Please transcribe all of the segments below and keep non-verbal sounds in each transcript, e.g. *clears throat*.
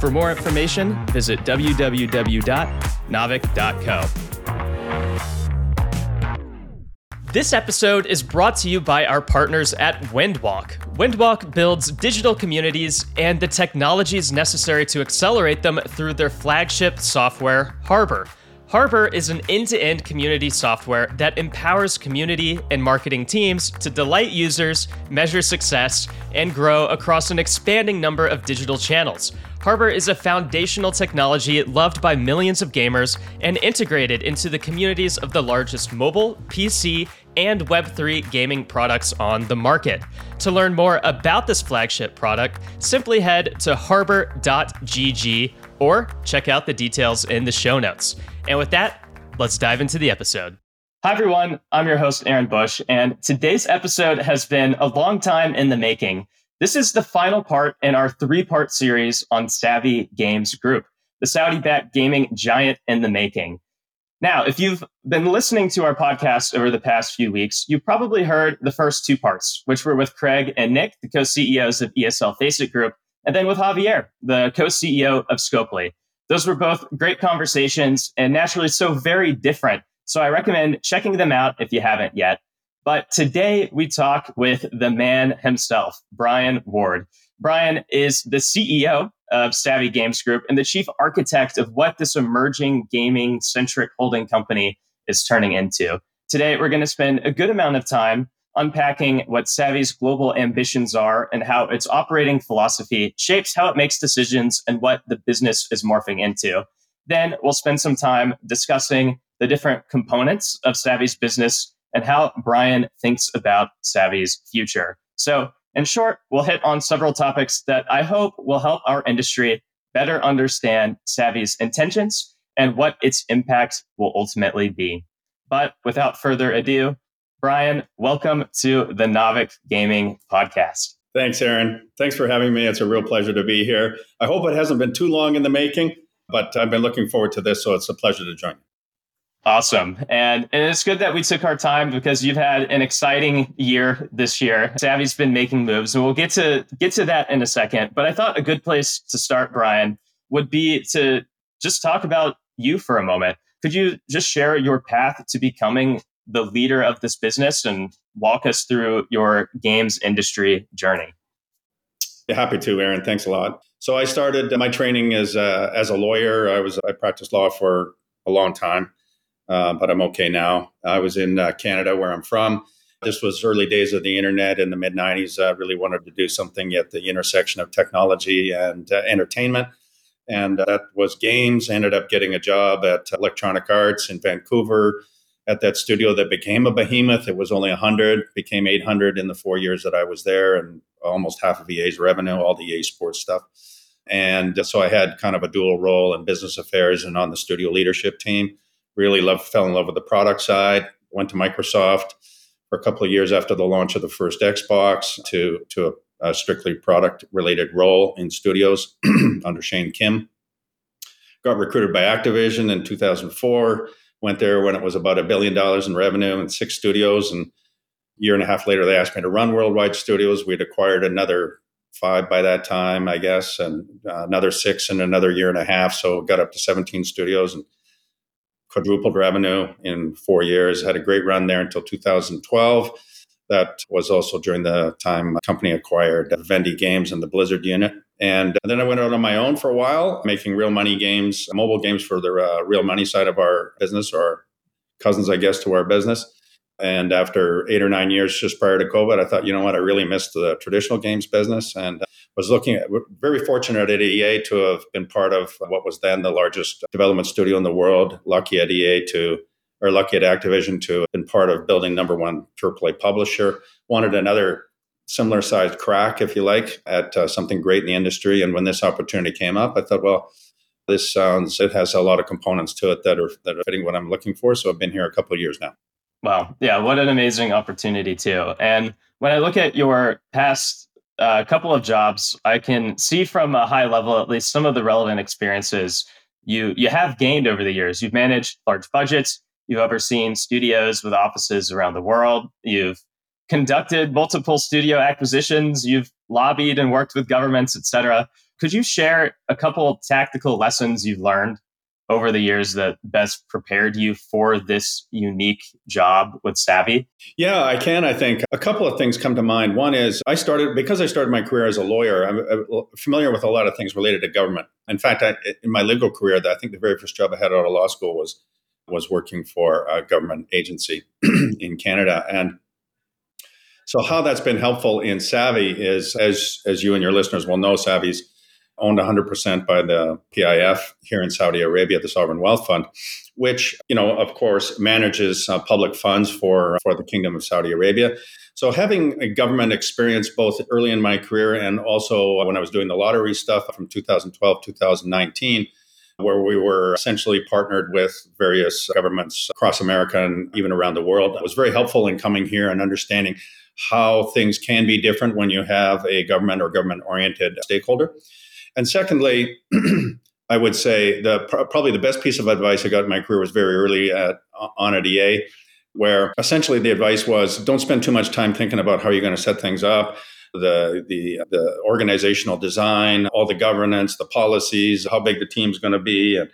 For more information, visit www.naavik.co. This episode is brought to you by our partners at Windwalk. Windwalk builds digital communities and the technologies necessary to accelerate them through their flagship software, Harbor. Harbor is an end to end community software that empowers community and marketing teams to delight users, measure success, and grow across an expanding number of digital channels. Harbor is a foundational technology loved by millions of gamers and integrated into the communities of the largest mobile, PC, and Web3 gaming products on the market. To learn more about this flagship product, simply head to harbor.gg or check out the details in the show notes. And with that, let's dive into the episode. Hi, everyone. I'm your host, Aaron Bush, and today's episode has been a long time in the making. This is the final part in our three part series on Savvy Games Group, the Saudi backed gaming giant in the making. Now, if you've been listening to our podcast over the past few weeks, you've probably heard the first two parts, which were with Craig and Nick, the co CEOs of ESL Faceit Group, and then with Javier, the co CEO of Scopely. Those were both great conversations and naturally so very different. So I recommend checking them out if you haven't yet. But today we talk with the man himself, Brian Ward. Brian is the CEO of Savvy Games Group and the chief architect of what this emerging gaming centric holding company is turning into. Today, we're going to spend a good amount of time unpacking what Savvy's global ambitions are and how its operating philosophy shapes how it makes decisions and what the business is morphing into. Then we'll spend some time discussing the different components of Savvy's business and how Brian thinks about Savvy's future. So, in short, we'll hit on several topics that I hope will help our industry better understand Savvy's intentions and what its impact will ultimately be. But without further ado, Brian, welcome to the Naavik Gaming Podcast. Thanks, Aaron. Thanks for having me. It's a real pleasure to be here. I hope it hasn't been too long in the making, but I've been looking forward to this, so it's a pleasure to join you. Awesome. And, and it's good that we took our time because you've had an exciting year this year. Savvy's been making moves and we'll get to get to that in a second. But I thought a good place to start, Brian, would be to just talk about you for a moment. Could you just share your path to becoming the leader of this business and walk us through your games industry journey? Happy to, Aaron. Thanks a lot. So I started my training as a, as a lawyer. I was I practiced law for a long time uh, but I'm okay now. I was in uh, Canada, where I'm from. This was early days of the internet in the mid 90s. I really wanted to do something at the intersection of technology and uh, entertainment. And that was games. I ended up getting a job at Electronic Arts in Vancouver at that studio that became a behemoth. It was only 100, became 800 in the four years that I was there, and almost half of EA's revenue, all the EA sports stuff. And so I had kind of a dual role in business affairs and on the studio leadership team really loved, fell in love with the product side. Went to Microsoft for a couple of years after the launch of the first Xbox to to a, a strictly product related role in studios *clears throat* under Shane Kim. Got recruited by Activision in 2004. Went there when it was about a billion dollars in revenue and six studios. And a year and a half later, they asked me to run worldwide studios. We'd acquired another five by that time, I guess, and uh, another six in another year and a half. So got up to 17 studios and quadrupled revenue in four years. Had a great run there until 2012. That was also during the time company acquired Vivendi Games and the Blizzard unit. And then I went out on my own for a while, making real money games, mobile games for the uh, real money side of our business, or cousins, I guess, to our business. And after eight or nine years just prior to COVID, I thought, you know what, I really missed the traditional games business and was looking at, very fortunate at EA to have been part of what was then the largest development studio in the world, lucky at EA to, or lucky at Activision to have been part of building number one AAA publisher. Wanted another similar sized crack, if you like, at uh, something great in the industry. And when this opportunity came up, I thought, well, this sounds it has a lot of components to it that are that are fitting what I'm looking for. So I've been here a couple of years now. Wow. Yeah, what an amazing opportunity too. And when I look at your past uh, couple of jobs, I can see from a high level at least some of the relevant experiences you you have gained over the years. You've managed large budgets, you've overseen studios with offices around the world, you've conducted multiple studio acquisitions, you've lobbied and worked with governments, et cetera. Could you share a couple tactical lessons you've learned over the years that best prepared you for this unique job with Savvy? Yeah, I can. I think a couple of things come to mind. One is I started, because I started my career as a lawyer, I'm familiar with a lot of things related to government. In fact, I, in my legal career, I think the very first job I had out of law school was was working for a government agency *clears throat* in Canada. And so how that's been helpful in Savvy is, as, as you and your listeners will know, Savvy's owned 100% by the PIF here in Saudi Arabia, the Sovereign Wealth Fund, which, you know, of course, manages uh, public funds for, for the Kingdom of Saudi Arabia. So having a government experience both early in my career and also when I was doing the lottery stuff from 2012, 2019, where we were essentially partnered with various governments across America and even around the world. It was very helpful in coming here and understanding how things can be different when you have a government or government oriented stakeholder. And secondly, *clears throat* I would say the probably the best piece of advice I got in my career was very early at on at EA, where essentially the advice was don't spend too much time thinking about how you're going to set things up, the the the organizational design, all the governance, the policies, how big the team's going to be, and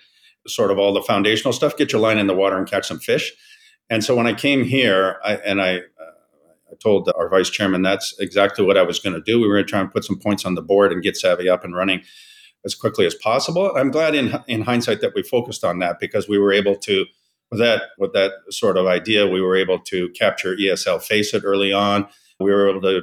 sort of all the foundational stuff. Get your line in the water and catch some fish. And so when I came here, I, and I I told our vice chairman that's exactly what I was going to do. We were going to try and put some points on the board and get Savvy up and running as quickly as possible. I'm glad in in hindsight that we focused on that because we were able to with that with that sort of idea, we were able to capture ESL Faceit early on. We were able to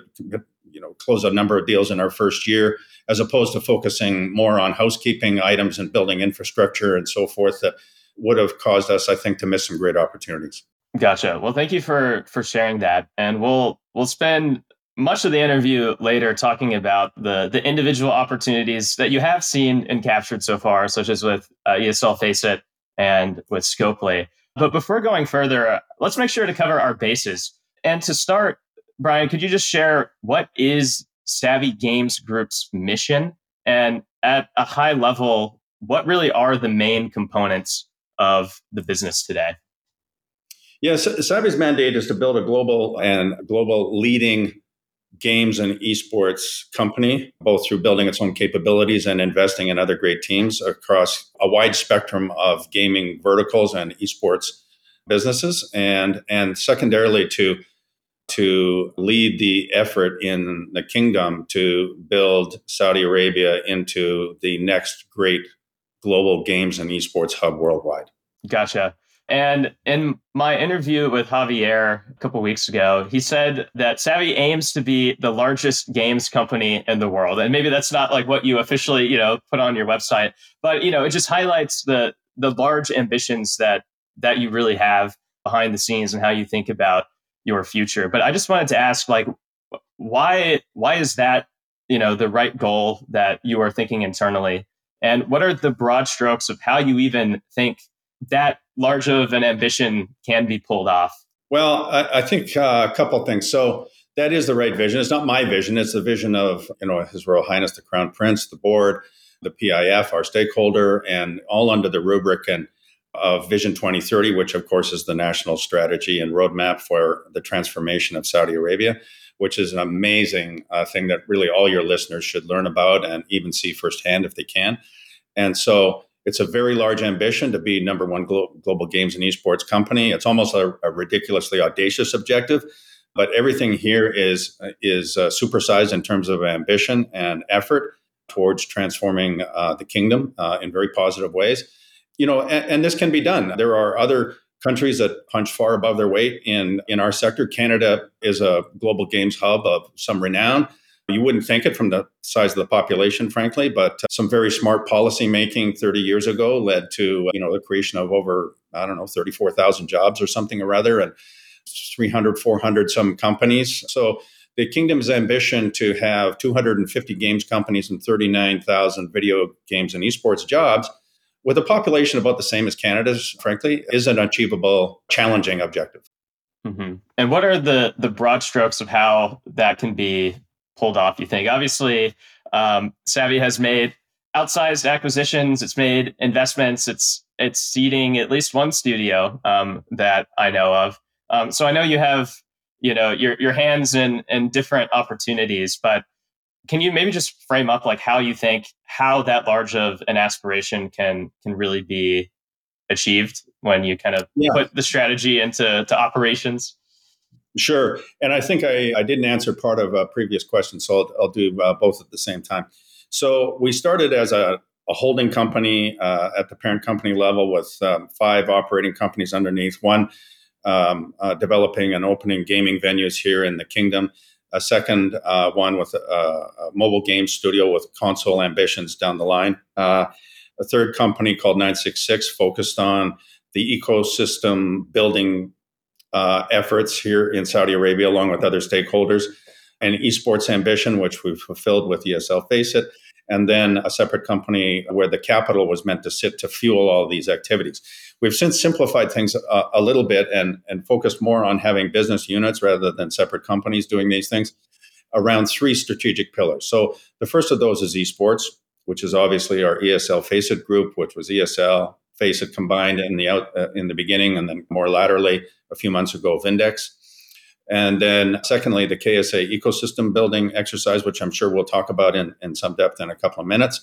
you know close a number of deals in our first year as opposed to focusing more on housekeeping items and building infrastructure and so forth that would have caused us I think to miss some great opportunities. Gotcha. Well, thank you for for sharing that, and we'll we'll spend much of the interview later talking about the the individual opportunities that you have seen and captured so far, such as with uh, ESL Faceit and with Scopely. But before going further, let's make sure to cover our bases. And to start, Brian, could you just share what is Savvy Games Group's mission, and at a high level, what really are the main components of the business today? Yes, Savvy's mandate is to build a global and global leading games and esports company, both through building its own capabilities and investing in other great teams across a wide spectrum of gaming verticals and esports businesses, and and secondarily to to lead the effort in the kingdom to build Saudi Arabia into the next great global games and esports hub worldwide. Gotcha. And in my interview with Javier a couple weeks ago, he said that Savvy aims to be the largest games company in the world. And maybe that's not like what you officially, you know, put on your website, but you know, it just highlights the the large ambitions that that you really have behind the scenes and how you think about your future. But I just wanted to ask like why why is that, you know, the right goal that you are thinking internally? And what are the broad strokes of how you even think that large of an ambition can be pulled off? Well, I, I think uh, a couple things. So that is the right vision. It's not my vision. It's the vision of you know His Royal Highness the Crown Prince, the board, the PIF, our stakeholder, and all under the rubric and of Vision 2030, which of course is the national strategy and roadmap for the transformation of Saudi Arabia, which is an amazing uh, thing that really all your listeners should learn about and even see firsthand if they can. And so it's a very large ambition to be number one glo- global games and esports company. It's almost a, a, ridiculously audacious objective, but everything here is is uh, supersized in terms of ambition and effort towards transforming uh, the kingdom uh, in very positive ways. You know, and, and this can be done. There are other countries that punch far above their weight in in our sector. Canada is a global games hub of some renown. You wouldn't think it from the size of the population, frankly, but uh, some very smart policy making 30 years ago led to you know the creation of over I don't know 34,000 jobs or something or other, and 300, 400 some companies. So the kingdom's ambition to have 250 games companies and 39,000 video games and esports jobs with a population about the same as Canada's, frankly, is an achievable, challenging objective. Mm-hmm. And what are the the broad strokes of how that can be pulled off? You think? Obviously, um, Savvy has made outsized acquisitions. It's made investments. It's it's seeding at least one studio um, that I know of. Um, so I know you have you know your your hands in in different opportunities, but can you maybe just frame up like how you think how that large of an aspiration can can really be achieved when you kind of yeah. put the strategy into to operations? Sure. And I think I, I didn't answer part of a previous question, so I'll, I'll do uh, both at the same time. So we started as a, a holding company uh, at the parent company level with um, five operating companies underneath, one um, uh, developing and opening gaming venues here in the kingdom, a second uh, one with a, a, mobile game studio with console ambitions down the line, uh, a third company called 966 focused on the ecosystem building uh, efforts here in Saudi Arabia, along with other stakeholders, and esports ambition, which we've fulfilled with ESL Faceit, and then a separate company where the capital was meant to sit to fuel all these activities. We've since simplified things a, a little bit and, and focused more on having business units rather than separate companies doing these things around three strategic pillars. So the first of those is esports, which is obviously our ESL Faceit group, which was ESL, Faceit combined in the out uh, in the beginning, and then more laterally a few months ago, Vindex. And then, secondly, the KSA ecosystem building exercise, which I'm sure we'll talk about in, in some depth in a couple of minutes,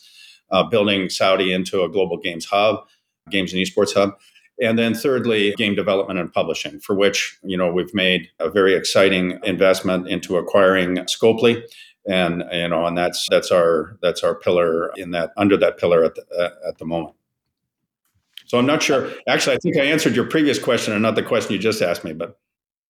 uh, building Saudi into a global games hub, games and esports hub. And then, thirdly, game development and publishing, for which you know we've made a very exciting investment into acquiring Scopely, and you know, and that's that's our that's our pillar in that under that pillar at the, uh, at the moment. So I'm not sure. Actually, I think I answered your previous question and not the question you just asked me, but.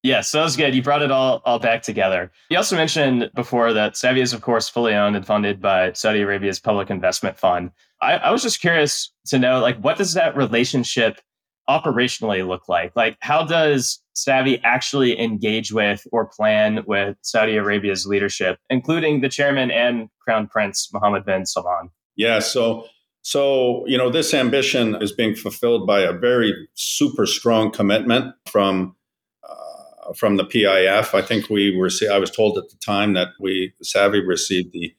Yes, that was good. You brought it all, all back together. You also mentioned before that Savvy is, of course, fully owned and funded by Saudi Arabia's Public Investment Fund. I, I was just curious to know, like, what does that relationship operationally look like? Like, how does Savvy actually engage with or plan with Saudi Arabia's leadership, including the chairman and Crown Prince Mohammed bin Salman? Yeah, so so, you know, this ambition is being fulfilled by a very super strong commitment from uh, from the PIF. I think we were. I was told at the time that we Savvy received the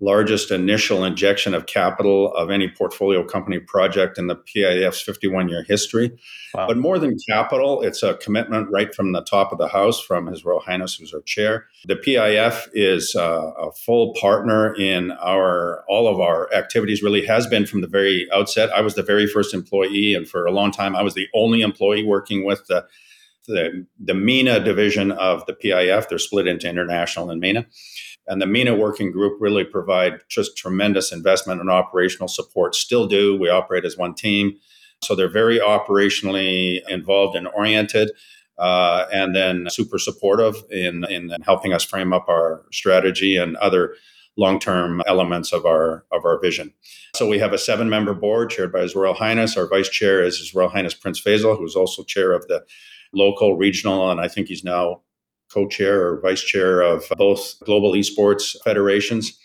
largest initial injection of capital of any portfolio company project in the PIF's 51 year history. Wow. But more than capital, it's a commitment right from the top of the house from His Royal Highness, who's our chair. The PIF is uh, a full partner in our all of our activities, really has been from the very outset. I was the very first employee, and for a long time, I was the only employee working with the the, the MENA division of the PIF. They're split into international and MENA. And the MENA working group really provide just tremendous investment and operational support. Still do. We operate as one team. So they're very operationally involved and oriented. Uh, and then super supportive in, in helping us frame up our strategy and other long-term elements of our of our vision. So we have a seven-member board chaired by His Royal Highness. Our vice chair is His Royal Highness Prince Faisal, who's also chair of the local, regional, and I think he's now co-chair or vice chair of both global esports federations.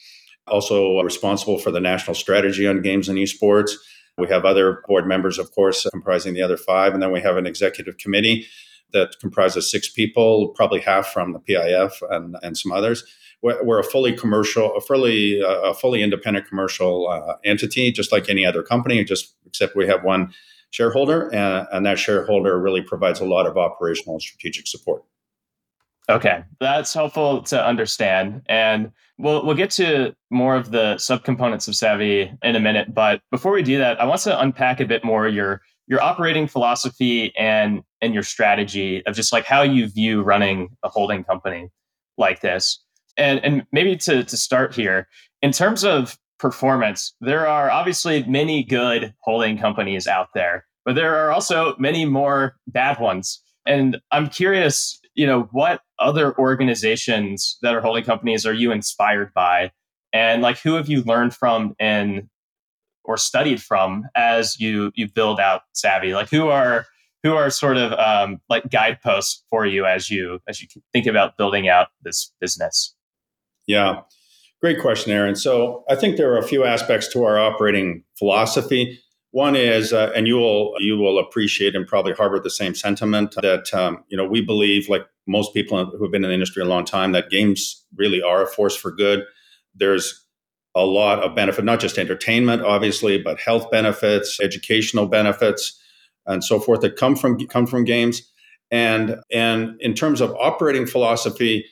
Also responsible for the national strategy on games and esports. We have other board members, of course, comprising the other five, and then we have an executive committee that comprises six people, probably half from the PIF and, and some others. We're, a fully commercial, a fully a fully independent commercial uh, entity, just like any other company, just except we have one shareholder, and, and that shareholder really provides a lot of operational and strategic support. Okay, that's helpful to understand. And we'll we'll get to more of the subcomponents of Savvy in a minute. But before we do that, I want to unpack a bit more your your operating philosophy and and your strategy of just like how you view running a holding company like this. And and maybe to to start here, in terms of performance, there are obviously many good holding companies out there, but there are also many more bad ones. And I'm curious you know, what other organizations that are holding companies are you inspired by? And like who have you learned from and or studied from as you you build out Savvy? Like who are who are sort of um, like guideposts for you as you as you think about building out this business? Yeah, great question, Aaron. So I think there are a few aspects to our operating philosophy. One is, uh, and you will you will appreciate and probably harbor the same sentiment that um, you know we believe, like most people who have been in the industry a long time, that games really are a force for good. There's a lot of benefit, not just entertainment, obviously, but health benefits, educational benefits, and so forth that come from come from games. And and in terms of operating philosophy,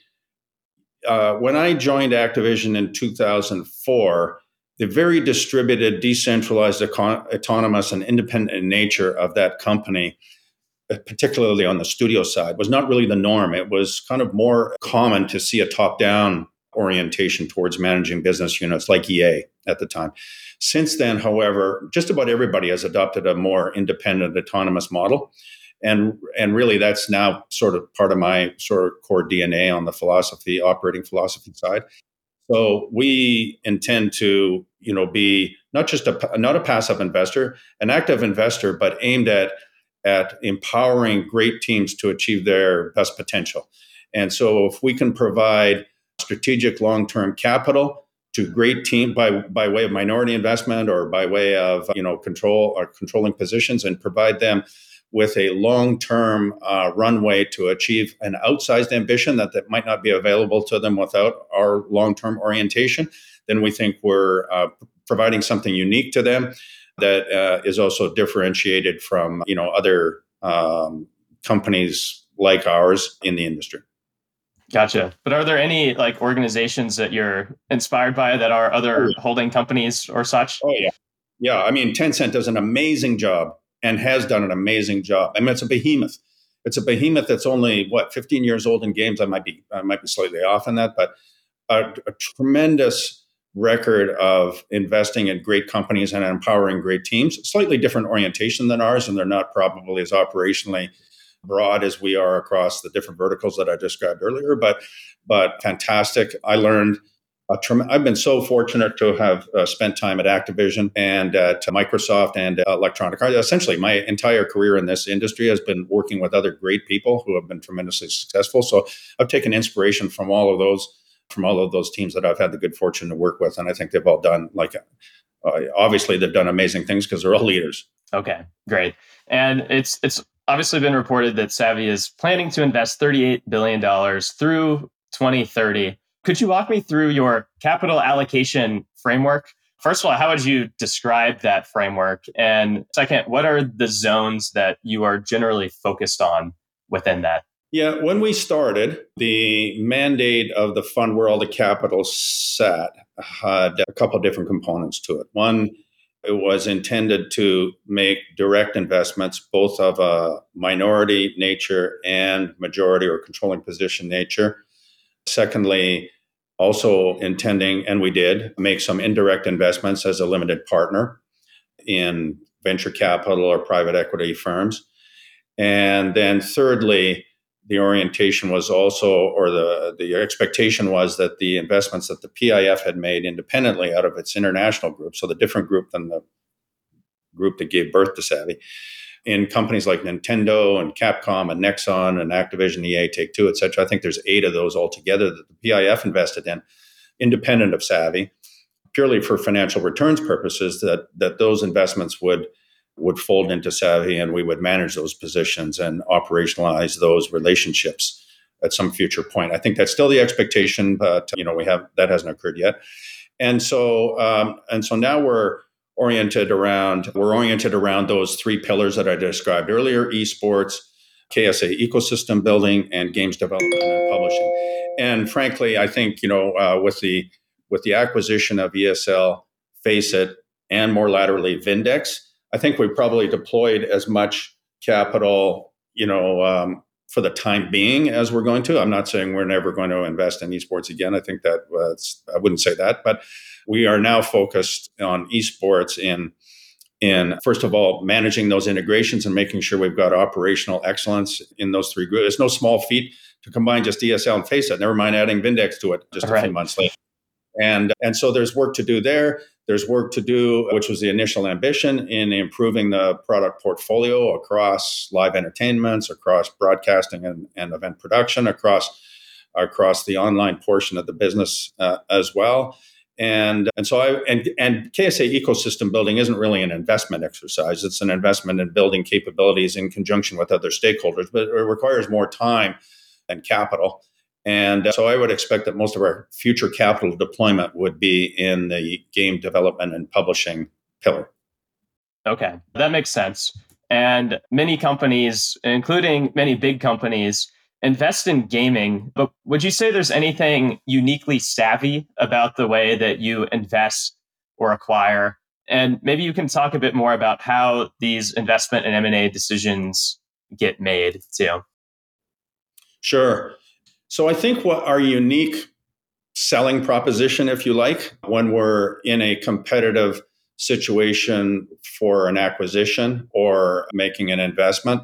uh, when I joined Activision in 2004 the very distributed, decentralized, econ- autonomous, and independent nature of that company, uh, particularly on the studio side, was not really the norm. It was kind of more common to see a top down orientation towards managing business units like EA at the time. Since then, however, just about everybody has adopted a more independent, autonomous model. And, and really, that's now sort of part of my sort of core DNA on the philosophy, operating philosophy side. So we intend to, you know, be not just a not a passive investor, an active investor, but aimed at at empowering great teams to achieve their best potential. And so if we can provide strategic long-term capital to great team by by way of minority investment or by way of you know control or controlling positions and provide them with a long term uh, runway to achieve an outsized ambition that, that might not be available to them without our long term orientation, then we think we're uh, providing something unique to them that uh, is also differentiated from you know other um, companies like ours in the industry. Gotcha. But are there any like organizations that you're inspired by that are other oh, yeah. holding companies or such? Oh yeah, yeah. I mean, Tencent does an amazing job and has done an amazing job. I mean, it's a behemoth. It's a behemoth that's only what 15 years old in games. I might be I might be slightly off on that, but a, a tremendous record of investing in great companies and empowering great teams. Slightly different orientation than ours, and they're not probably as operationally broad as we are across the different verticals that I described earlier. But but fantastic. I learned Trem- I've been so fortunate to have uh, spent time at Activision and at Microsoft and uh, Electronic Arts. Essentially, my entire career in this industry has been working with other great people who have been tremendously successful. So I've taken inspiration from all of those from all of those teams that I've had the good fortune to work with, and I think they've all done like uh, obviously they've done amazing things because they're all leaders. Okay, great. And it's it's obviously been reported that Savvy is planning to invest 38 billion dollars through 2030 could you walk me through your capital allocation framework? First of all, how would you describe that framework? And second, what are the zones that you are generally focused on within that? Yeah, when we started, the mandate of the fund where all the capital sat had a couple of different components to it. One, it was intended to make direct investments, both of a minority nature and majority or controlling position nature. Secondly, also intending, and we did, make some indirect investments as a limited partner in venture capital or private equity firms. And then thirdly, the orientation was also, or the, the expectation was that the investments that the PIF had made independently out of its international group, so the different group than the group that gave birth to Savvy, in companies like Nintendo and Capcom and Nexon and Activision, EA, Take Two, et cetera. I think there's eight of those altogether that the PIF invested in, independent of Savvy, purely for financial returns purposes. That that those investments would would fold into Savvy, and we would manage those positions and operationalize those relationships at some future point. I think that's still the expectation, but you know we have that hasn't occurred yet. And so um, and so now we're oriented around we're oriented around those three pillars that I described earlier: esports, KSA ecosystem building, and games development and publishing. And frankly, I think you know uh, with the with the acquisition of ESL, FACEIT, and more laterally Vindex, I think we probably deployed as much capital, you know, um, for the time being as we're going to. I'm not saying we're never going to invest in esports again. I think that uh, I wouldn't say that, but we are now focused on esports in in first of all managing those integrations and making sure we've got operational excellence in those three groups. It's no small feat to combine just ESL and FACEIT. Never mind adding Vindex to it just a few months later. And and so there's work to do there. There's work to do, which was the initial ambition in improving the product portfolio across live entertainments, across broadcasting and, and event production, across across the online portion of the business uh, as well And and so I and and KSA ecosystem building isn't really an investment exercise. It's an investment in building capabilities in conjunction with other stakeholders, but it requires more time and capital. And uh, so I would expect that most of our future capital deployment would be in the game development and publishing pillar. Okay, that makes sense. And many companies, including many big companies, invest in gaming. But would you say there's anything uniquely savvy about the way that you invest or acquire? And maybe you can talk a bit more about how these investment and M&A decisions get made too. Sure. So I think what our unique selling proposition, if you like, when we're in a competitive situation for an acquisition or making an investment,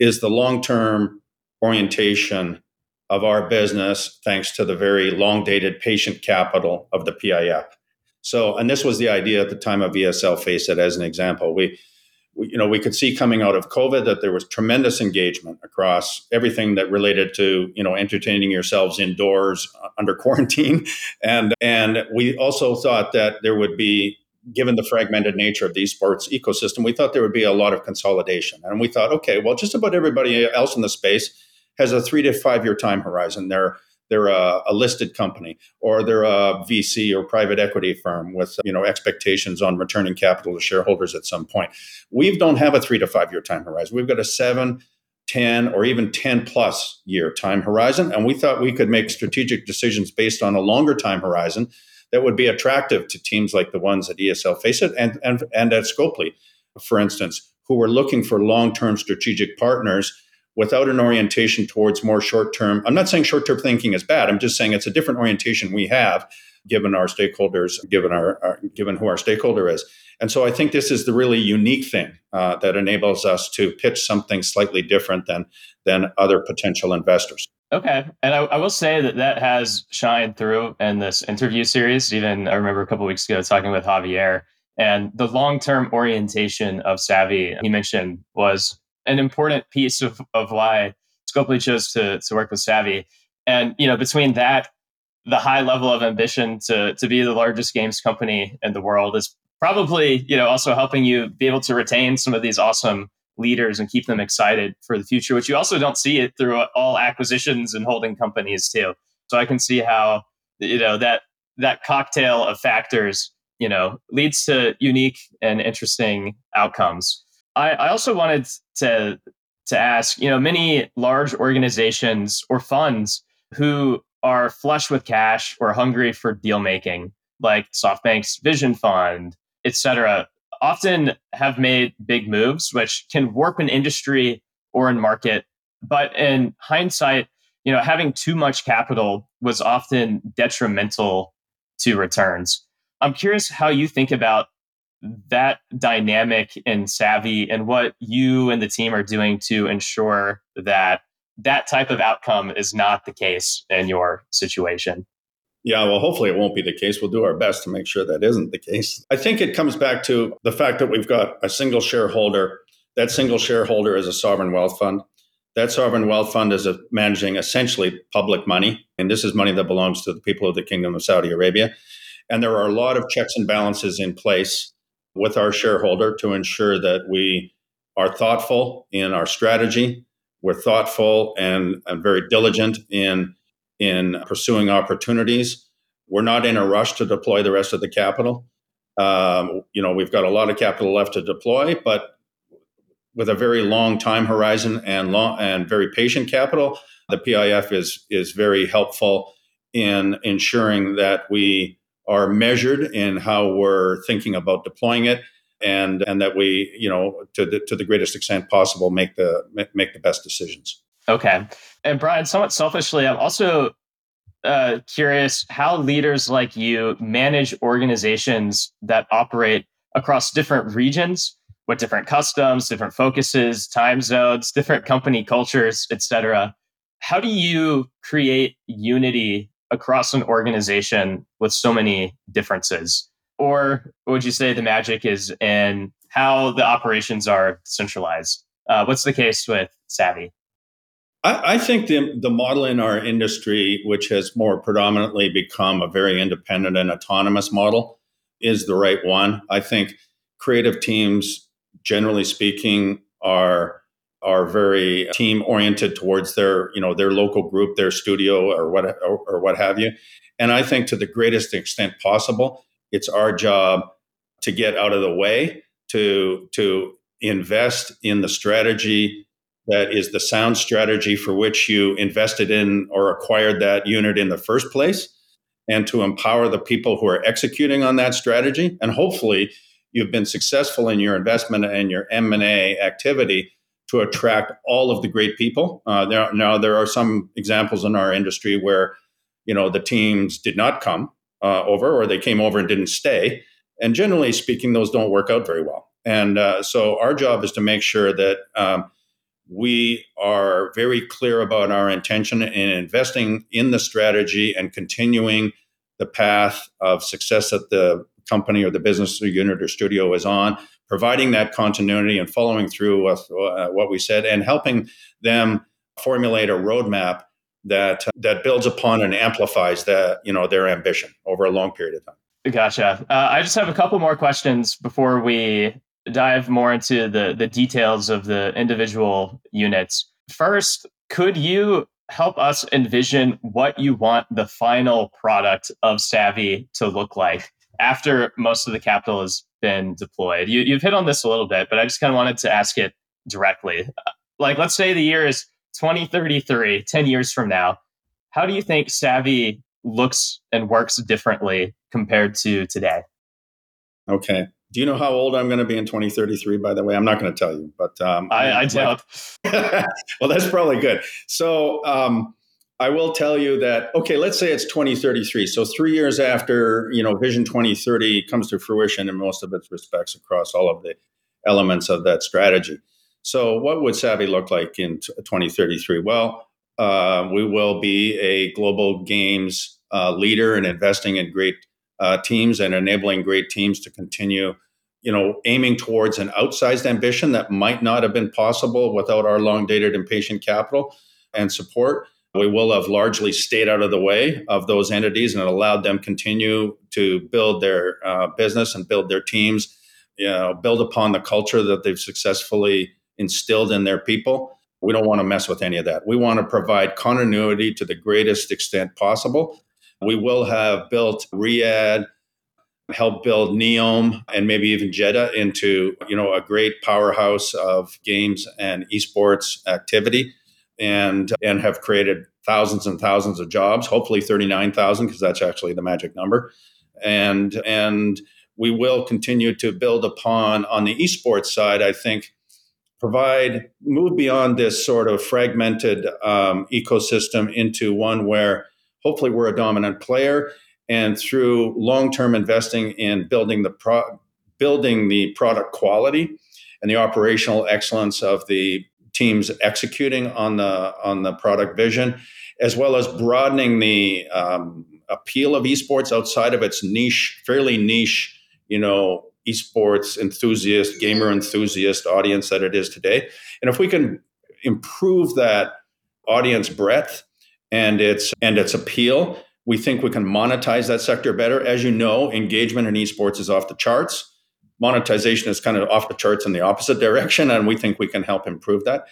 is the long term orientation of our business thanks to the very long dated patient capital of the PIF. So, and this was the idea at the time of ESL FACEIT as an example. We you know, we could see coming out of COVID that there was tremendous engagement across everything that related to, you know, entertaining yourselves indoors uh, under *laughs* quarantine, and and we also thought that there would be, given the fragmented nature of the esports ecosystem, we thought there would be a lot of consolidation, and we thought, okay, well, just about everybody else in the space has a three to five year time horizon. They're they're a, a, listed company or they're a VC or private equity firm with you know expectations on returning capital to shareholders at some point. We don't have a three to five year time horizon. We've got a seven, 10, or even 10 plus year time horizon. And we thought we could make strategic decisions based on a longer time horizon that would be attractive to teams like the ones at ESL FACEIT and, and, and at Scopely, for instance, who were looking for long term strategic partners without an orientation towards more short term. I'm not saying short term thinking is bad. I'm just saying it's a different orientation we have given our stakeholders, given our, our given who our stakeholder is. And so I think this is the really unique thing uh, that enables us to pitch something slightly different than than other potential investors. Okay, and I, I will say that that has shined through in this interview series. Even I remember a couple weeks ago talking with Javier, and the long term orientation of Savvy he mentioned was an important piece of, of why Scopely chose to, to work with Savvy. And, you know, between that, the high level of ambition to, to be the largest games company in the world is probably, you know, also helping you be able to retain some of these awesome leaders and keep them excited for the future, which you also don't see it through all acquisitions and holding companies too. So I can see how, you know, that that cocktail of factors, you know, leads to unique and interesting outcomes. I, I also wanted to to ask, you know, many large organizations or funds who are flush with cash or hungry for deal making, like SoftBank's Vision Fund, et cetera, often have made big moves, which can warp an industry or an market. But in hindsight, you know, having too much capital was often detrimental to returns. I'm curious how you think about that dynamic and savvy and what you and the team are doing to ensure that that type of outcome is not the case in your situation. Yeah, well, hopefully it won't be the case. We'll do our best to make sure that isn't the case. I think it comes back to the fact that we've got a single shareholder. That single shareholder is a sovereign wealth fund. That sovereign wealth fund is a, managing essentially public money. And this is money that belongs to the people of the Kingdom of Saudi Arabia. And there are a lot of checks and balances in place with our shareholder to ensure that we are thoughtful in our strategy. We're thoughtful and, and very diligent in in pursuing opportunities. We're not in a rush to deploy the rest of the capital. Um, you know, we've got a lot of capital left to deploy, but with a very long time horizon and long and very patient capital, the PIF is is very helpful in ensuring that we are measured in how we're thinking about deploying it and and that we you know to the, to the greatest extent possible make the make the best decisions. Okay. And brian somewhat selfishly i'm also uh, curious how leaders like you manage organizations that operate across different regions with different customs different focuses time zones different company cultures etc how do you create unity across an organization with so many differences? Or would you say the magic is in how the operations are centralized? Uh, what's the case with Savvy? I, I, think the, the model in our industry, which has more predominantly become a very independent and autonomous model, is the right one. I think creative teams, generally speaking, are are very team oriented towards their you know their local group, their studio, or what or, or what have you. And I think to the greatest extent possible, it's our job to get out of the way to to invest in the strategy that is the sound strategy for which you invested in or acquired that unit in the first place and to empower the people who are executing on that strategy and hopefully you've been successful in your investment and your m&a activity to attract all of the great people. Uh, there, now there are some examples in our industry where you know the teams did not come uh, over or they came over and didn't stay. And generally speaking those don't work out very well. And uh, so our job is to make sure that um, we are very clear about our intention in investing in the strategy and continuing the path of success that the company or the business or unit or studio is on, providing that continuity and following through with uh, what we said and helping them formulate a roadmap that that builds upon and amplifies that you know their ambition over a long period of time. Gotcha. Uh, I just have a couple more questions before we dive more into the the details of the individual units. First, could you help us envision what you want the final product of Savvy to look like after most of the capital has been deployed? You, you've hit on this a little bit, but I just kind of wanted to ask it directly. Like, let's say the year is 2033, 10 years from now. How do you think Savvy looks and works differently compared to today? Okay. Do you know how old I'm going to be in 2033? By the way, I'm not going to tell you, but um, I, I doubt. *laughs* well, that's probably good. So um, I will tell you that. Okay, let's say it's 2033. So three years after you know Vision 2030 comes to fruition in most of its respects across all of the elements of that strategy. So what would Savvy look like in 2033? Well, uh, we will be a global games uh, leader in investing in great uh, teams and enabling great teams to continue you know aiming towards an outsized ambition that might not have been possible without our long dated and patient capital and support we will have largely stayed out of the way of those entities and allowed them continue to build their uh, business and build their teams you know build upon the culture that they've successfully instilled in their people. We don't want to mess with any of that. We want to provide continuity to the greatest extent possible. We will have built Riyadh, help build Neom, and maybe even Jeddah into you know a great powerhouse of games and esports activity, and and have created thousands and thousands of jobs. Hopefully, thirty nine thousand because that's actually the magic number, and and we will continue to build upon on the esports side. I think provide move beyond this sort of fragmented um, ecosystem into one where hopefully we're a dominant player and through long-term investing in building the pro- building the product quality and the operational excellence of the teams executing on the on the product vision as well as broadening the um, appeal of esports outside of its niche fairly niche you know esports enthusiast gamer enthusiast audience that it is today and if we can improve that audience breadth and its and its appeal. We think we can monetize that sector better. As you know, engagement in esports is off the charts. Monetization is kind of off the charts in the opposite direction, and we think we can help improve that.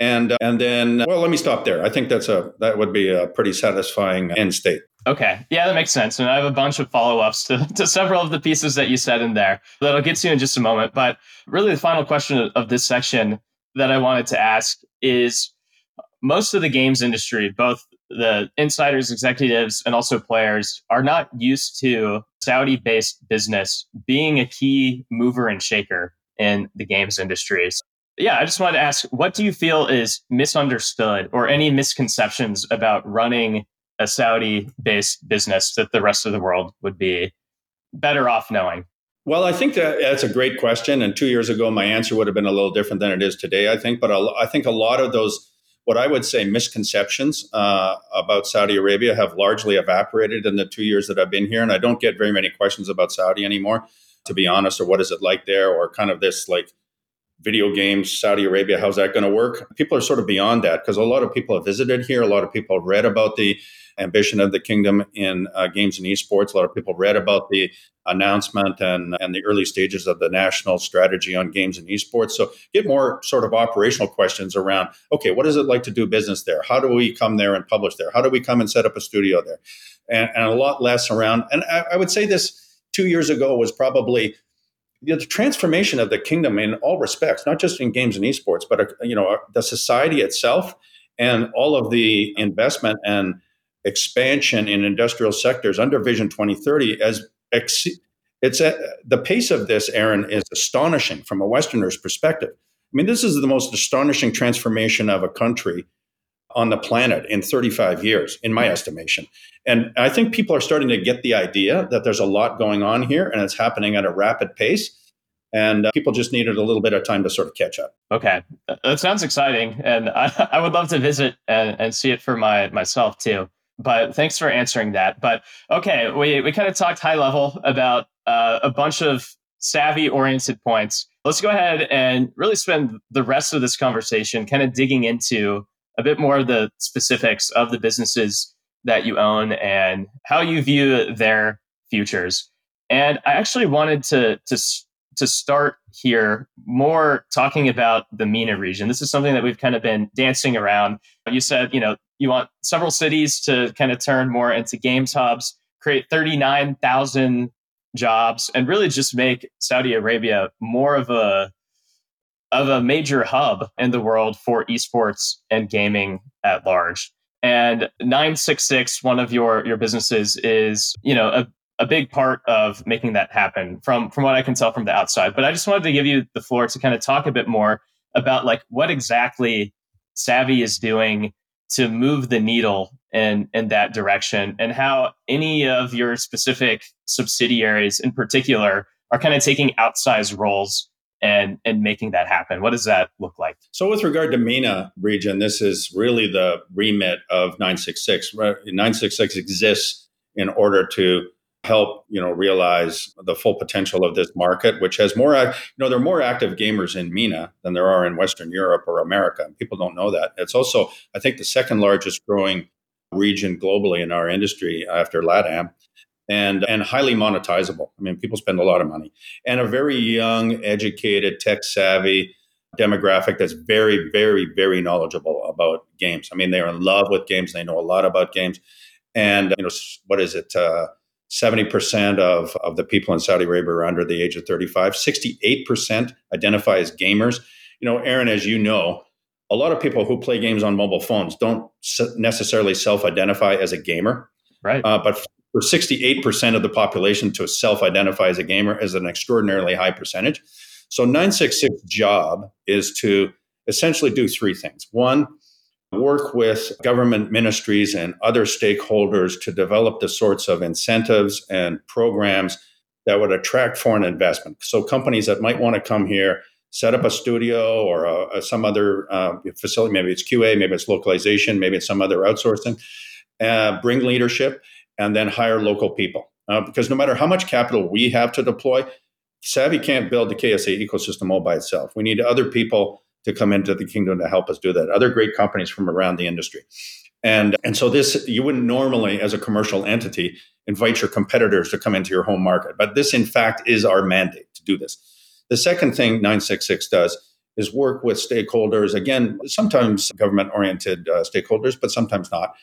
And and then, well, let me stop there. I think that's a that would be a pretty satisfying end state. Okay. Yeah, that makes sense. And I have a bunch of follow ups to, to several of the pieces that you said in there that I'll get to in just a moment. But really, the final question of this section that I wanted to ask is most of the games industry, both the insiders, executives, and also players, are not used to Saudi based business being a key mover and shaker in the games industry. Yeah, I just wanted to ask what do you feel is misunderstood or any misconceptions about running a Saudi based business that the rest of the world would be better off knowing? Well, I think that that's a great question. And two years ago, my answer would have been a little different than it is today, I think. But I think a lot of those what I would say misconceptions uh, about Saudi Arabia have largely evaporated in the two years that I've been here. And I don't get very many questions about Saudi anymore, to be honest, or what is it like there, or kind of this like video games, Saudi Arabia, how's that going to work? People are sort of beyond that because a lot of people have visited here. A lot of people have read about the ambition of the kingdom in uh, games and esports. A lot of people read about the announcement and, and the early stages of the national strategy on games and esports. So get more sort of operational questions around, okay, what is it like to do business there? How do we come there and publish there? How do we come and set up a studio there? And, and a lot less around, and I, I would say this two years ago was probably you know, the transformation of the kingdom in all respects, not just in games and esports, but uh, you know the society itself and all of the investment and expansion in industrial sectors under Vision 2030 as ex- it's a, the pace of this, Aaron, is astonishing from a Westerner's perspective. I mean, this is the most astonishing transformation of a country on the planet in 35 years, in my estimation. And I think people are starting to get the idea that there's a lot going on here and it's happening at a rapid pace. And uh, people just needed a little bit of time to sort of catch up. Okay. That sounds exciting. And *laughs* I, I would love to visit and, and see it for my myself too. But thanks for answering that. But okay, we, we kind of talked high level about uh, a bunch of savvy oriented points. Let's go ahead and really spend the rest of this conversation kind of digging into a bit more of the specifics of the businesses that you own and how you view their futures. And I actually wanted to to to start here more talking about the MENA region. This is something that we've kind of been dancing around. You said, you know, you want several cities to kind of turn more into games hubs, create 39,000 jobs and really just make Saudi Arabia more of a of a major hub in the world for esports and gaming at large. And 966, one of your your businesses, is you know a, a big part of making that happen from from what I can tell from the outside. But I just wanted to give you the floor to kind of talk a bit more about like what exactly Savvy is doing to move the needle in in that direction and how any of your specific subsidiaries in particular are kind of taking outsized roles and and making that happen? What does that look like? So, with regard to MENA region, this is really the remit of 966. 966 exists in order to help you know realize the full potential of this market which has more you know there are more active gamers in MENA than there are in western europe or america people don't know that it's also i think the second largest growing region globally in our industry after latam and and highly monetizable. I mean, people spend a lot of money, and a very young, educated, tech savvy demographic that's very, very, very knowledgeable about games. I mean, they're in love with games. They know a lot about games, and you know, what is it? Uh, 70% of, of the people in Saudi Arabia are under the age of 35. 68% identify as gamers. You know, Aaron, as you know, a lot of people who play games on mobile phones don't necessarily self identify as a gamer. Right. Uh, but for 68% of the population to self identify as a gamer is an extraordinarily high percentage. So 966 job is to essentially do three things. One, work with government ministries and other stakeholders to develop the sorts of incentives and programs that would attract foreign investment. So companies that might want to come here, set up a studio or a, a, some other uh, facility, maybe it's QA, maybe it's localization, maybe it's some other outsourcing, uh, bring leadership and then hire local people. Uh, because no matter how much capital we have to deploy, Savvy can't build the KSA ecosystem all by itself. We need other people to come into the kingdom to help us do that. Other great companies from around the industry. And, and so this you wouldn't normally as a commercial entity invite your competitors to come into your home market but this in fact is our mandate to do this the second thing 966 does is work with stakeholders again sometimes government oriented uh, stakeholders but sometimes not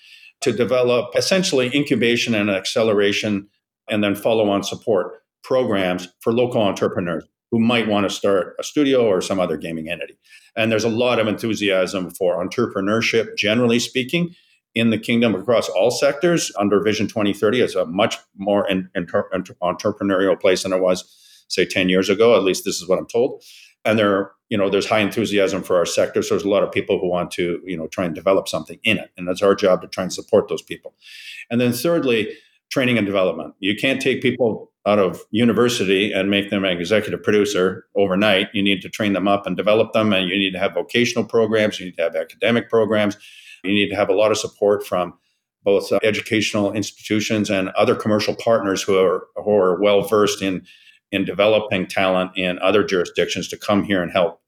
to develop essentially incubation and acceleration and then follow on support programs for local entrepreneurs who might want to start a studio or some other gaming entity. And there's a lot of enthusiasm for entrepreneurship, generally speaking, in the kingdom across all sectors. Under Vision 2030 is a much more entrepreneurial place than it was, say, 10 years ago. At least this is what I'm told. And there you know there's high enthusiasm for our sector. So there's a lot of people who want to you know try and develop something in it. And that's our job to try and support those people. And then thirdly training and development. You can't take people out of university and make them an executive producer overnight you need to train them up and develop them and you need to have vocational programs you need to have academic programs you need to have a lot of support from both uh, educational institutions and other commercial partners who are who are well versed in in developing talent in other jurisdictions to come here and help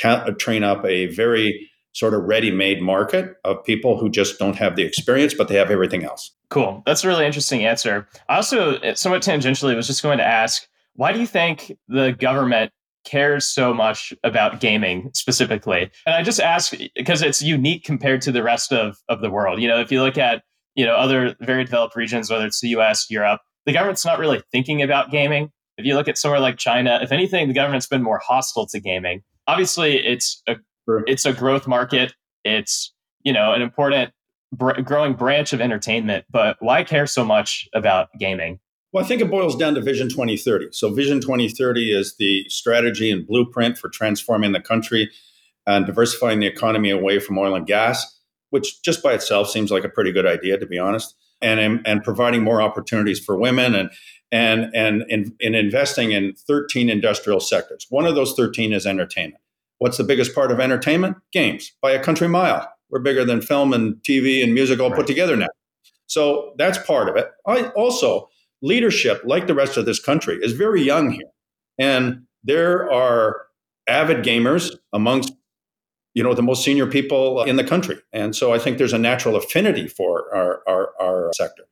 ta- train up a very sort of ready-made market of people who just don't have the experience, but they have everything else. Cool. That's a really interesting answer. I also, eh, somewhat tangentially, was just going to ask, why do you think the government cares so much about gaming specifically? And I just ask because it's unique compared to the rest of, of the world. You know, if you look at, you know, other very developed regions, whether it's the US, Europe, the government's not really thinking about gaming. If you look at somewhere like China, if anything, the government's been more hostile to gaming. Obviously, it's a sure. it's a growth market. It's you know an important br- growing branch of entertainment. But why care so much about gaming? Well, I think it boils down to Vision 2030. So, Vision 2030 is the strategy and blueprint for transforming the country and diversifying the economy away from oil and gas, which just by itself seems like a pretty good idea, to be honest. And, and providing more opportunities for women and and and in, in investing in 13 industrial sectors. One of those 13 is entertainment. What's the biggest part of entertainment? Games by a country mile. We're bigger than film and TV and music all right. put together now. So that's part of it. I also leadership, like the rest of this country, is very young here. And there are avid gamers amongst you know the most senior people in the country and so i think there's a natural affinity for our, our, our sector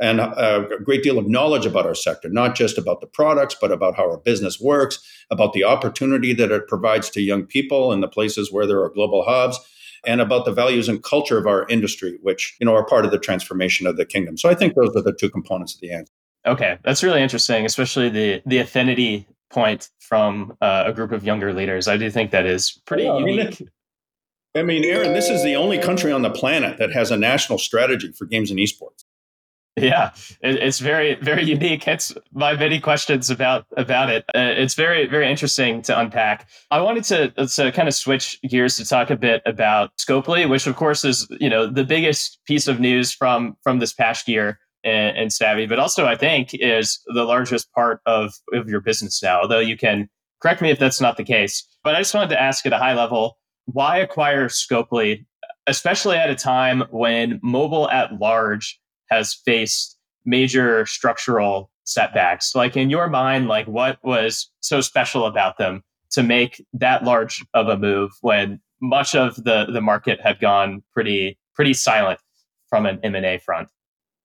and a, a great deal of knowledge about our sector not just about the products but about how our business works about the opportunity that it provides to young people in the places where there are global hubs and about the values and culture of our industry which you know are part of the transformation of the kingdom so i think those are the two components of the answer Okay, that's really interesting, especially the the affinity point from uh, a group of younger leaders. I do think that is pretty yeah, unique. I mean, Aaron, this is the only country on the planet that has a national strategy for games and esports. Yeah, it's very, very unique. It's my many questions about about it. Uh, it's very, very interesting to unpack. I wanted to to kind of switch gears to talk a bit about Scopely, which of course is you know the biggest piece of news from from this past year and, and Savvy, but also I think is the largest part of, of your business now, although you can correct me if that's not the case. But I just wanted to ask at a high level, why acquire Scopely, especially at a time when mobile at large has faced major structural setbacks? Like in your mind, like what was so special about them to make that large of a move when much of the, the market had gone pretty pretty silent from an M&A front?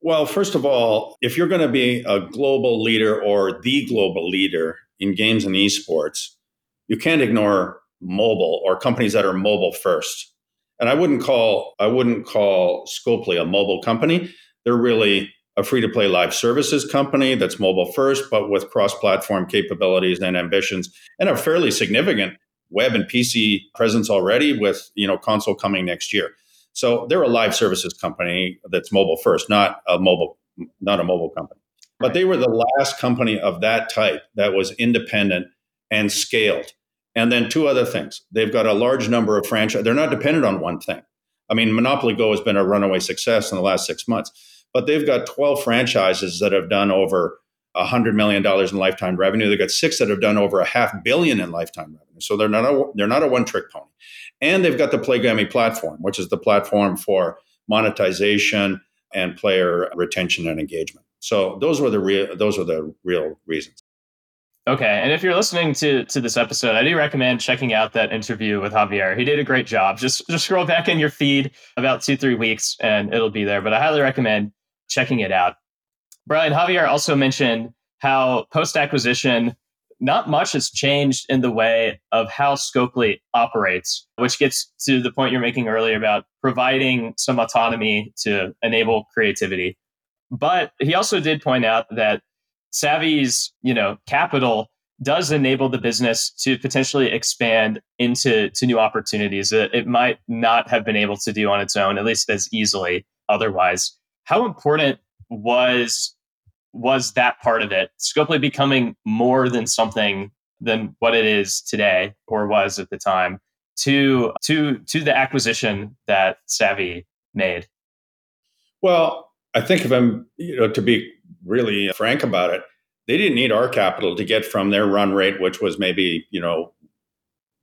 Well, first of all, if you're going to be a global leader or the global leader in games and esports, you can't ignore mobile or companies that are mobile first. And I wouldn't call I wouldn't call Scopely a mobile company. They're really a free to play live services company that's mobile first, but with cross platform capabilities and ambitions, and a fairly significant web and PC presence already, with you know console coming next year. So they're a live services company that's mobile first, not a mobile, not a mobile company. But they were the last company of that type that was independent and scaled. And then two other things. They've got a large number of franchise. They're not dependent on one thing. I mean, Monopoly Go has been a runaway success in the last six months, but they've got 12 franchises that have done over $100 million in lifetime revenue. They've got six that have done over a half billion in lifetime revenue. So they're not a, they're not a one trick pony. And they've got the Playgami platform, which is the platform for monetization and player retention and engagement. So those were the real those were the real reasons. Okay, and if you're listening to to this episode, I do recommend checking out that interview with Javier. He did a great job. Just just scroll back in your feed about two three weeks, and it'll be there. But I highly recommend checking it out. Brian Javier also mentioned how post acquisition not much has changed in the way of how Scopely operates, which gets to the point you're making earlier about providing some autonomy to enable creativity. But he also did point out that Savvy's, you know, capital does enable the business to potentially expand into to new opportunities that it might not have been able to do on its own, at least as easily otherwise. How important was was that part of it, Scopely becoming more than something than what it is today or was at the time to to to the acquisition that Savvy made? Well, I think if I'm you know to be really frank about it, they didn't need our capital to get from their run rate, which was maybe you know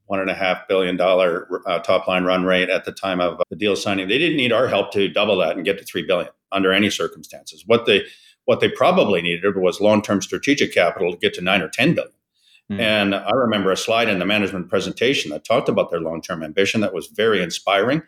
one and a half billion dollar uh, top line run rate at the time of the deal signing. They didn't need our help to double that and get to three billion under any circumstances. What they what they probably needed was long term strategic capital to get to nine or 10 billion. Mm. And I remember a slide in the management presentation that talked about their long term ambition that was very inspiring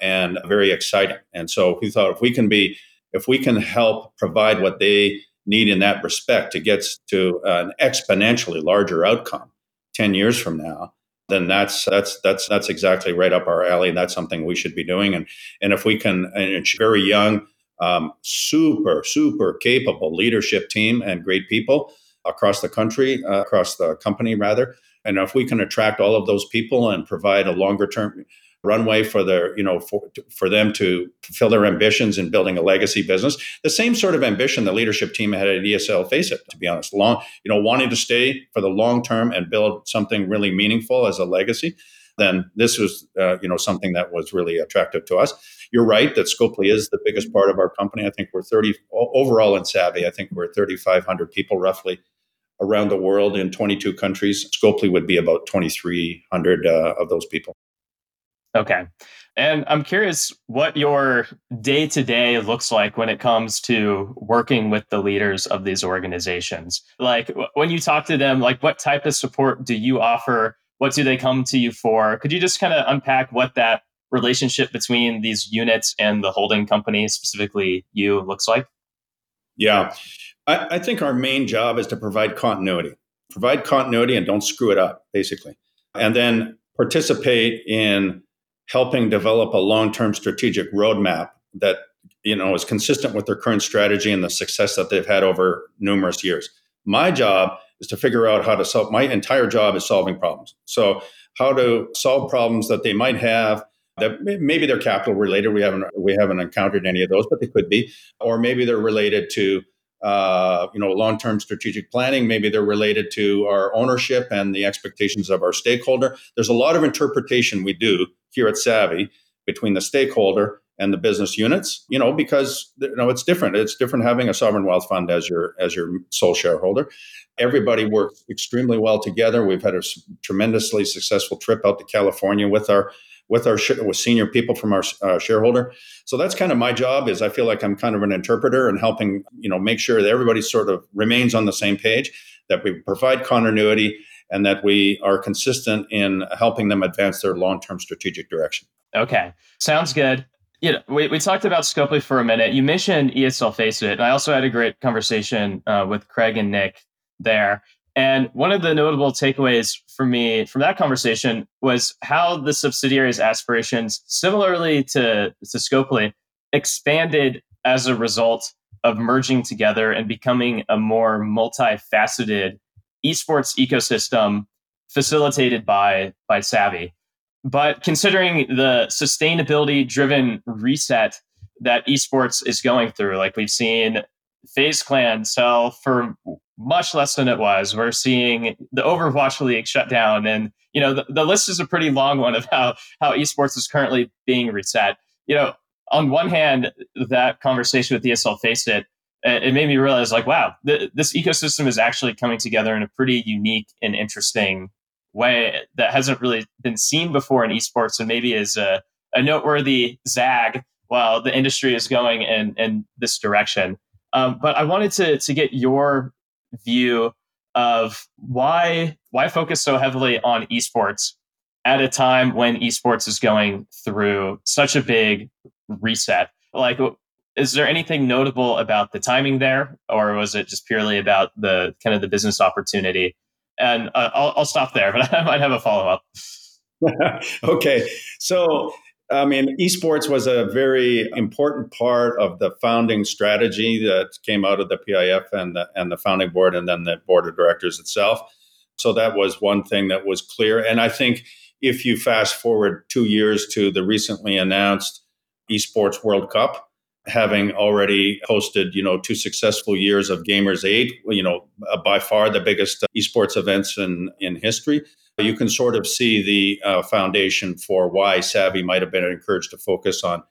and very exciting. And so we thought if we can be, if we can help provide what they need in that respect to get to an exponentially larger outcome 10 years from now, then that's that's that's that's exactly right up our alley. And that's something we should be doing. And and if we can, and it's very young, um, super super capable leadership team and great people across the country, uh, across the company rather. And if we can attract all of those people and provide a longer term runway for their you know for, for them to fulfill their ambitions in building a legacy business the same sort of ambition the leadership team had at ESL Faceit to be honest long you know wanting to stay for the long term and build something really meaningful as a legacy then this was uh, you know something that was really attractive to us you're right that scopely is the biggest part of our company i think we're 30 overall in savvy i think we're 3500 people roughly around the world in 22 countries scopely would be about 2300 uh, of those people Okay. And I'm curious what your day to day looks like when it comes to working with the leaders of these organizations. Like when you talk to them, like what type of support do you offer? What do they come to you for? Could you just kind of unpack what that relationship between these units and the holding company, specifically you, looks like? Yeah. I, I think our main job is to provide continuity, provide continuity and don't screw it up, basically. And then participate in helping develop a long-term strategic roadmap that you know is consistent with their current strategy and the success that they've had over numerous years. My job is to figure out how to solve. My entire job is solving problems. So how to solve problems that they might have that maybe they're capital related. We haven't we haven't encountered any of those, but they could be, or maybe they're related to uh, you know long-term strategic planning. Maybe they're related to our ownership and the expectations of our stakeholder. There's a lot of interpretation we do here at savvy between the stakeholder and the business units you know because you know it's different. It's different having a sovereign wealth fund as your as your sole shareholder. Everybody works extremely well together. We've had a tremendously successful trip out to california with our with our with senior people from our uh, shareholder. So that's kind of my job. Is I feel like I'm kind of an interpreter and helping you know make sure that everybody sort of remains on the same page, that we provide continuity, and that we are consistent in helping them advance their long term strategic direction. Okay, sounds good. You know, we, we talked about Scopely for a minute. You mentioned ESL Faceit, I also had a great conversation uh, with Craig and Nick there. And one of the notable takeaways for me from that conversation was how the subsidiary's aspirations, similarly to, to Scopely, expanded as a result of merging together and becoming a more multifaceted esports ecosystem facilitated by, by Savvy. But considering the sustainability driven reset that esports is going through, like we've seen FaZe Clan sell for much less than it was. We're seeing the Overwatch League shut down, and you know the, the list is a pretty long one of how how esports is currently being reset. You know, on one hand, that conversation with ESL Faceit, it it made me realize like, wow, th- this ecosystem is actually coming together in a pretty unique and interesting way that hasn't really been seen before in esports, and maybe is a, a noteworthy zag while the industry is going in in this direction. Um, but I wanted to to get your view of why why focus so heavily on esports at a time when esports is going through such a big reset. Like, is there anything notable about the timing there, or was it just purely about the kind of the business opportunity? And uh, I'll, I'll stop there, *laughs* but I might have a follow up. *laughs* okay, so I mean, esports was a very important part of the founding strategy that came out of the PIF and the, and the founding board and then the board of directors itself. So that was one thing that was clear. And I think if you fast forward two years to the recently announced Esports World Cup, having already hosted, you know, two successful years of Gamers 8, you know, by far the biggest esports events in, in history, you can sort of see the uh, foundation for why Savvy might have been encouraged to focus on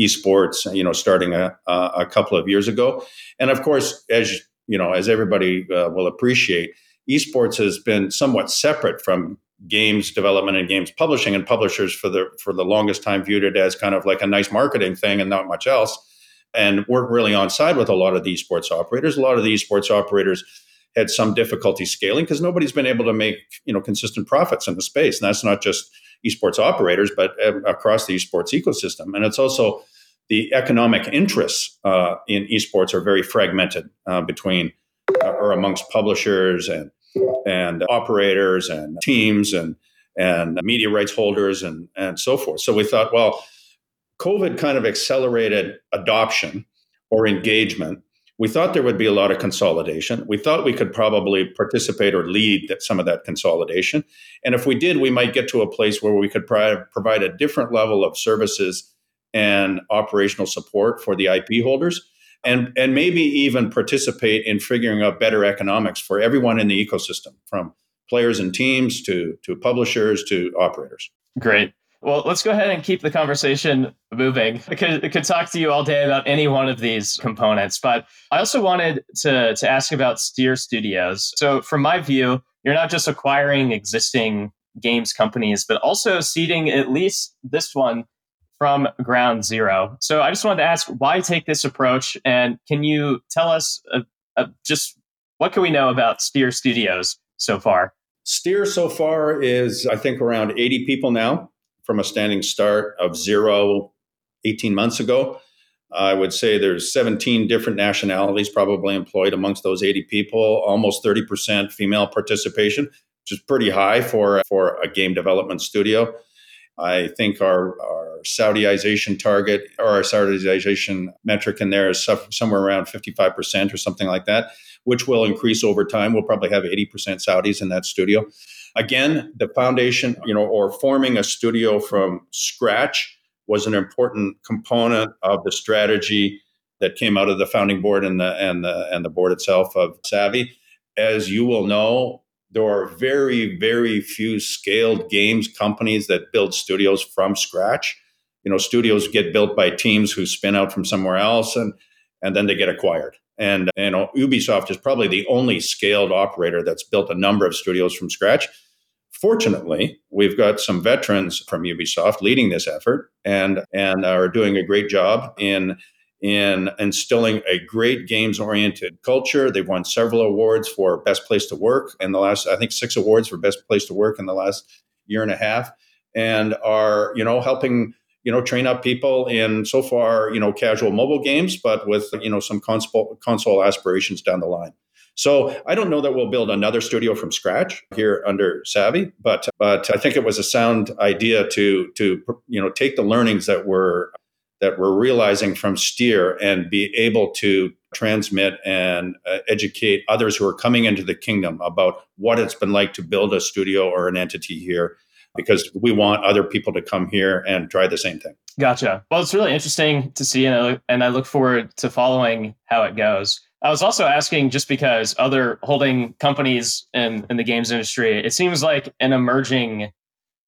esports, you know, starting a, a couple of years ago. And of course, as you know, as everybody uh, will appreciate, esports has been somewhat separate from games development and games publishing and publishers for the for the longest time viewed it as kind of like a nice marketing thing and not much else and weren't really on side with a lot of the esports operators a lot of the esports operators had some difficulty scaling because nobody's been able to make you know consistent profits in the space, and that's not just esports operators, but um, across the esports ecosystem. And it's also the economic interests uh, in esports are very fragmented uh, between uh, or amongst publishers and and operators and teams and and media rights holders and and so forth. So we thought, well, COVID kind of accelerated adoption or engagement. We thought there would be a lot of consolidation. We thought we could probably participate or lead that, some of that consolidation. And if we did, we might get to a place where we could provide, provide a different level of services and operational support for the IP holders and and maybe even participate in figuring out better economics for everyone in the ecosystem from players and teams to to publishers to operators great well let's go ahead and keep the conversation moving I could, I could talk to you all day about any one of these components but i also wanted to to ask about steer studios so from my view you're not just acquiring existing games companies but also seeding at least this one from ground zero. So I just wanted to ask why take this approach? And can you tell us uh, uh, just what can we know about Steer Studios so far? Steer so far is, I think, around 80 people now from a standing start of zero 18 months ago. I would say there's 17 different nationalities probably employed amongst those 80 people, almost 30% female participation, which is pretty high for, for a game development studio. I think our, our Saudiization target or our Saudiization metric in there is somewhere around 55% or something like that, which will increase over time. We'll probably have 80% Saudis in that studio. Again, the foundation, you know, or forming a studio from scratch was an important component of the strategy that came out of the founding board and the and the and the board itself of Savvy. As you will know, there are very, very few scaled games companies that build studios from scratch. You know, studios get built by teams who spin out from somewhere else and and then they get acquired. And you know, Ubisoft is probably the only scaled operator that's built a number of studios from scratch. Fortunately, we've got some veterans from Ubisoft leading this effort and and are doing a great job in in instilling a great games oriented culture. They've won several awards for best place to work in the last, I think, six awards for best place to work in the last year and a half, and are you know helping you know train up people in so far you know casual mobile games, but with you know some console console aspirations down the line. So I don't know that we'll build another studio from scratch here under Savvy, but but I think it was a sound idea to to you know take the learnings that were that we're realizing from Steer and be able to transmit and uh, educate others who are coming into the kingdom about what it's been like to build a studio or an entity here because we want other people to come here and try the same thing. Gotcha. Well, it's really interesting to see, and I, and I look forward to following how it goes. I was also asking just because other holding companies in, in the games industry, it seems like an emerging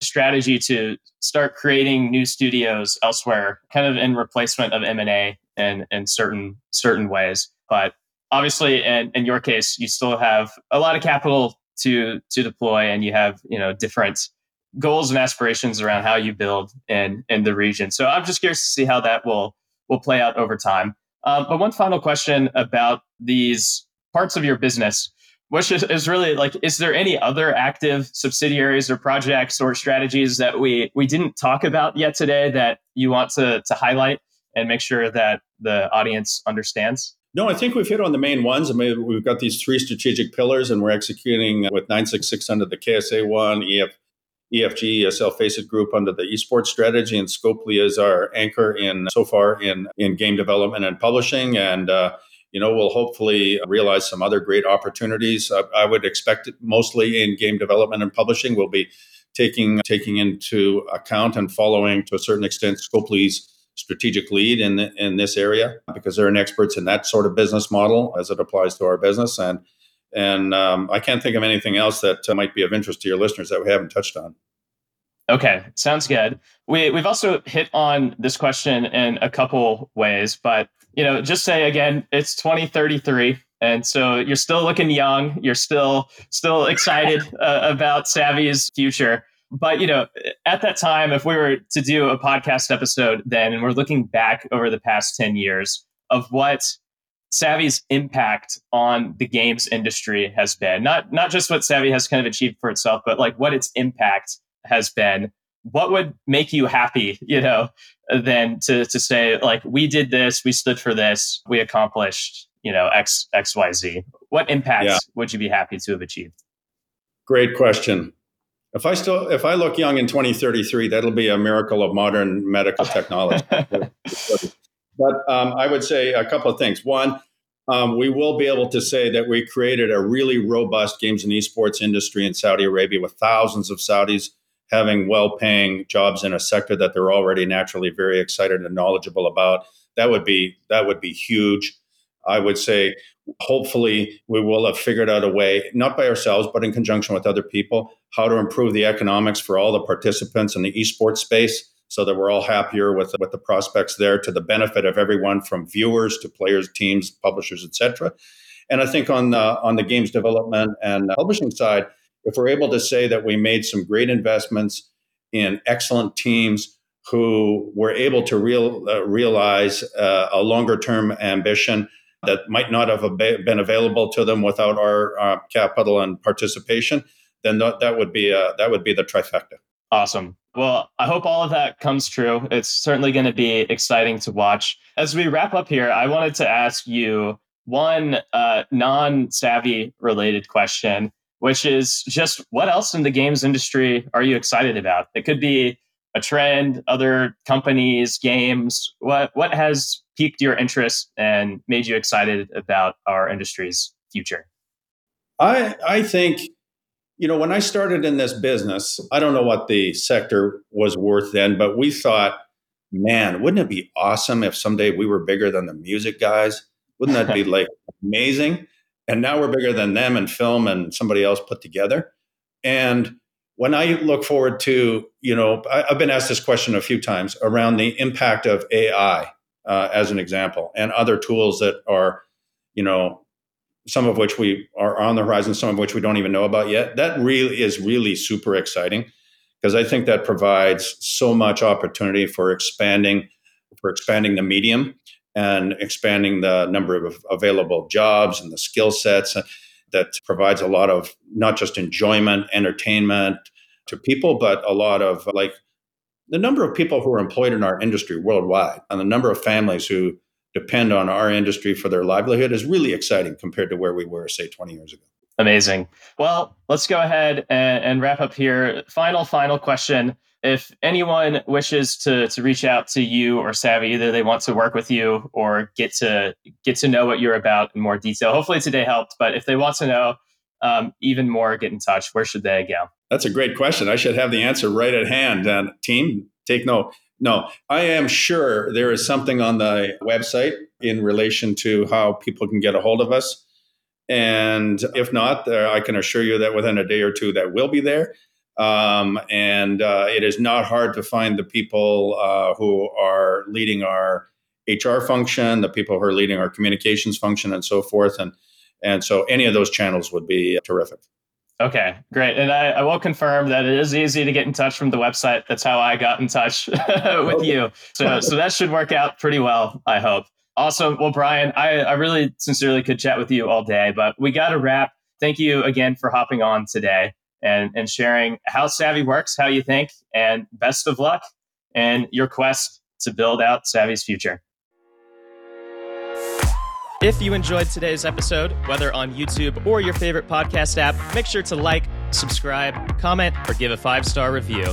strategy to start creating new studios elsewhere, kind of in replacement of M and A in in certain certain ways. But obviously, in, in your case, you still have a lot of capital to to deploy, and you have you know different goals and aspirations around how you build in in the region. So I'm just curious to see how that will will play out over time. Um, but one final question about these parts of your business which is, is really like is there any other active subsidiaries or projects or strategies that we we didn't talk about yet today that you want to to highlight and make sure that the audience understands no, I think we've hit on the main ones. I mean, we've got these three strategic pillars, and we're executing with 966 under the KSA one, EF, EFG, ESL Faceit Group under the esports strategy, and Scopely is our anchor in so far in in game development and publishing. And uh, you know, we'll hopefully realize some other great opportunities. I, I would expect mostly in game development and publishing. We'll be taking taking into account and following to a certain extent Scopely's strategic lead in in this area because they're an experts in that sort of business model as it applies to our business and and um, I can't think of anything else that uh, might be of interest to your listeners that we haven't touched on. Okay, sounds good. We we've also hit on this question in a couple ways, but you know, just say again, it's 2033. And so you're still looking young. You're still still excited *laughs* uh, about Savvy's future. But you know, at that time, if we were to do a podcast episode then, and we're looking back over the past 10 years of what Savvy's impact on the games industry has been. Not not just what Savvy has kind of achieved for itself, but like what its impact has been. What would make you happy, you know, than to to say like we did this, we stood for this, we accomplished, you know, X X Y Z. What impact yeah. would you be happy to have achieved? Great question. If I still, if I look young in 2033, that'll be a miracle of modern medical technology. *laughs* but um, I would say a couple of things. One, um, we will be able to say that we created a really robust games and esports industry in Saudi Arabia with thousands of Saudis having well-paying jobs in a sector that they're already naturally very excited and knowledgeable about. That would be that would be huge. I would say hopefully we will have figured out a way, not by ourselves, but in conjunction with other people, how to improve the economics for all the participants in the esports space so that we're all happier with, with the prospects there to the benefit of everyone from viewers to players, teams, publishers, etc. And I think on the, on the games development and publishing side, if we're able to say that we made some great investments in excellent teams who were able to real, uh, realize uh, a longer term ambition that might not have been available to them without our uh, capital and participation, then th- that would be uh, that would be the trifecta. Awesome. Well, I hope all of that comes true. It's certainly going to be exciting to watch. As we wrap up here, I wanted to ask you one uh, non-savvy related question, which is just what else in the games industry are you excited about? It could be a trend, other companies, games. What what has piqued your interest and made you excited about our industry's future? I I think you know when I started in this business, I don't know what the sector was worth then, but we thought, man, wouldn't it be awesome if someday we were bigger than the music guys? Wouldn't that be *laughs* like amazing? And now we're bigger than them in film and somebody else put together. And when I look forward to, you know, I, have been asked this question a few times around the impact of AI uh, as an example, and other tools that are, you know, some of which we are on the horizon, some of which we don't even know about yet. That really is really super exciting because I think that provides so much opportunity for expanding for expanding the medium and expanding the number of available jobs and the skill sets uh, that provides a lot of not just enjoyment, entertainment to people, but a lot of like the number of people who are employed in our industry worldwide and the number of families who depend on our industry for their livelihood is really exciting compared to where we were, say, 20 years ago. Amazing. Well, let's go ahead and, and wrap up here. Final, final question. If anyone wishes to, to reach out to you or Savvy, either they want to work with you or get to get to know what you're about in more detail. Hopefully today helped, but if they want to know um, even more, get in touch. Where should they go? That's a great question. I should have the answer right at hand. And team, take note. No, I am sure there is something on the website in relation to how people can get a hold of us. And if not, uh, I can assure you that within a day or two, that will be there. Um, and uh, it is not hard to find the people uh, who are leading our HR function, the people who are leading our communications function, and so forth. And and so any of those channels would be terrific. Okay, great. And I, I, will confirm that it is easy to get in touch from the website. That's how I got in touch *laughs* with you. So, so that should work out pretty well, I hope. Awesome. Well, Brian, I, I really sincerely could chat with you all day, but we got to wrap. Thank you again for hopping on today and, and sharing how Savvy works, how you think, and best of luck in your quest to build out Savvy's future. If you enjoyed today's episode, whether on YouTube or your favorite podcast app, make sure to like, subscribe, comment, or give a five star review.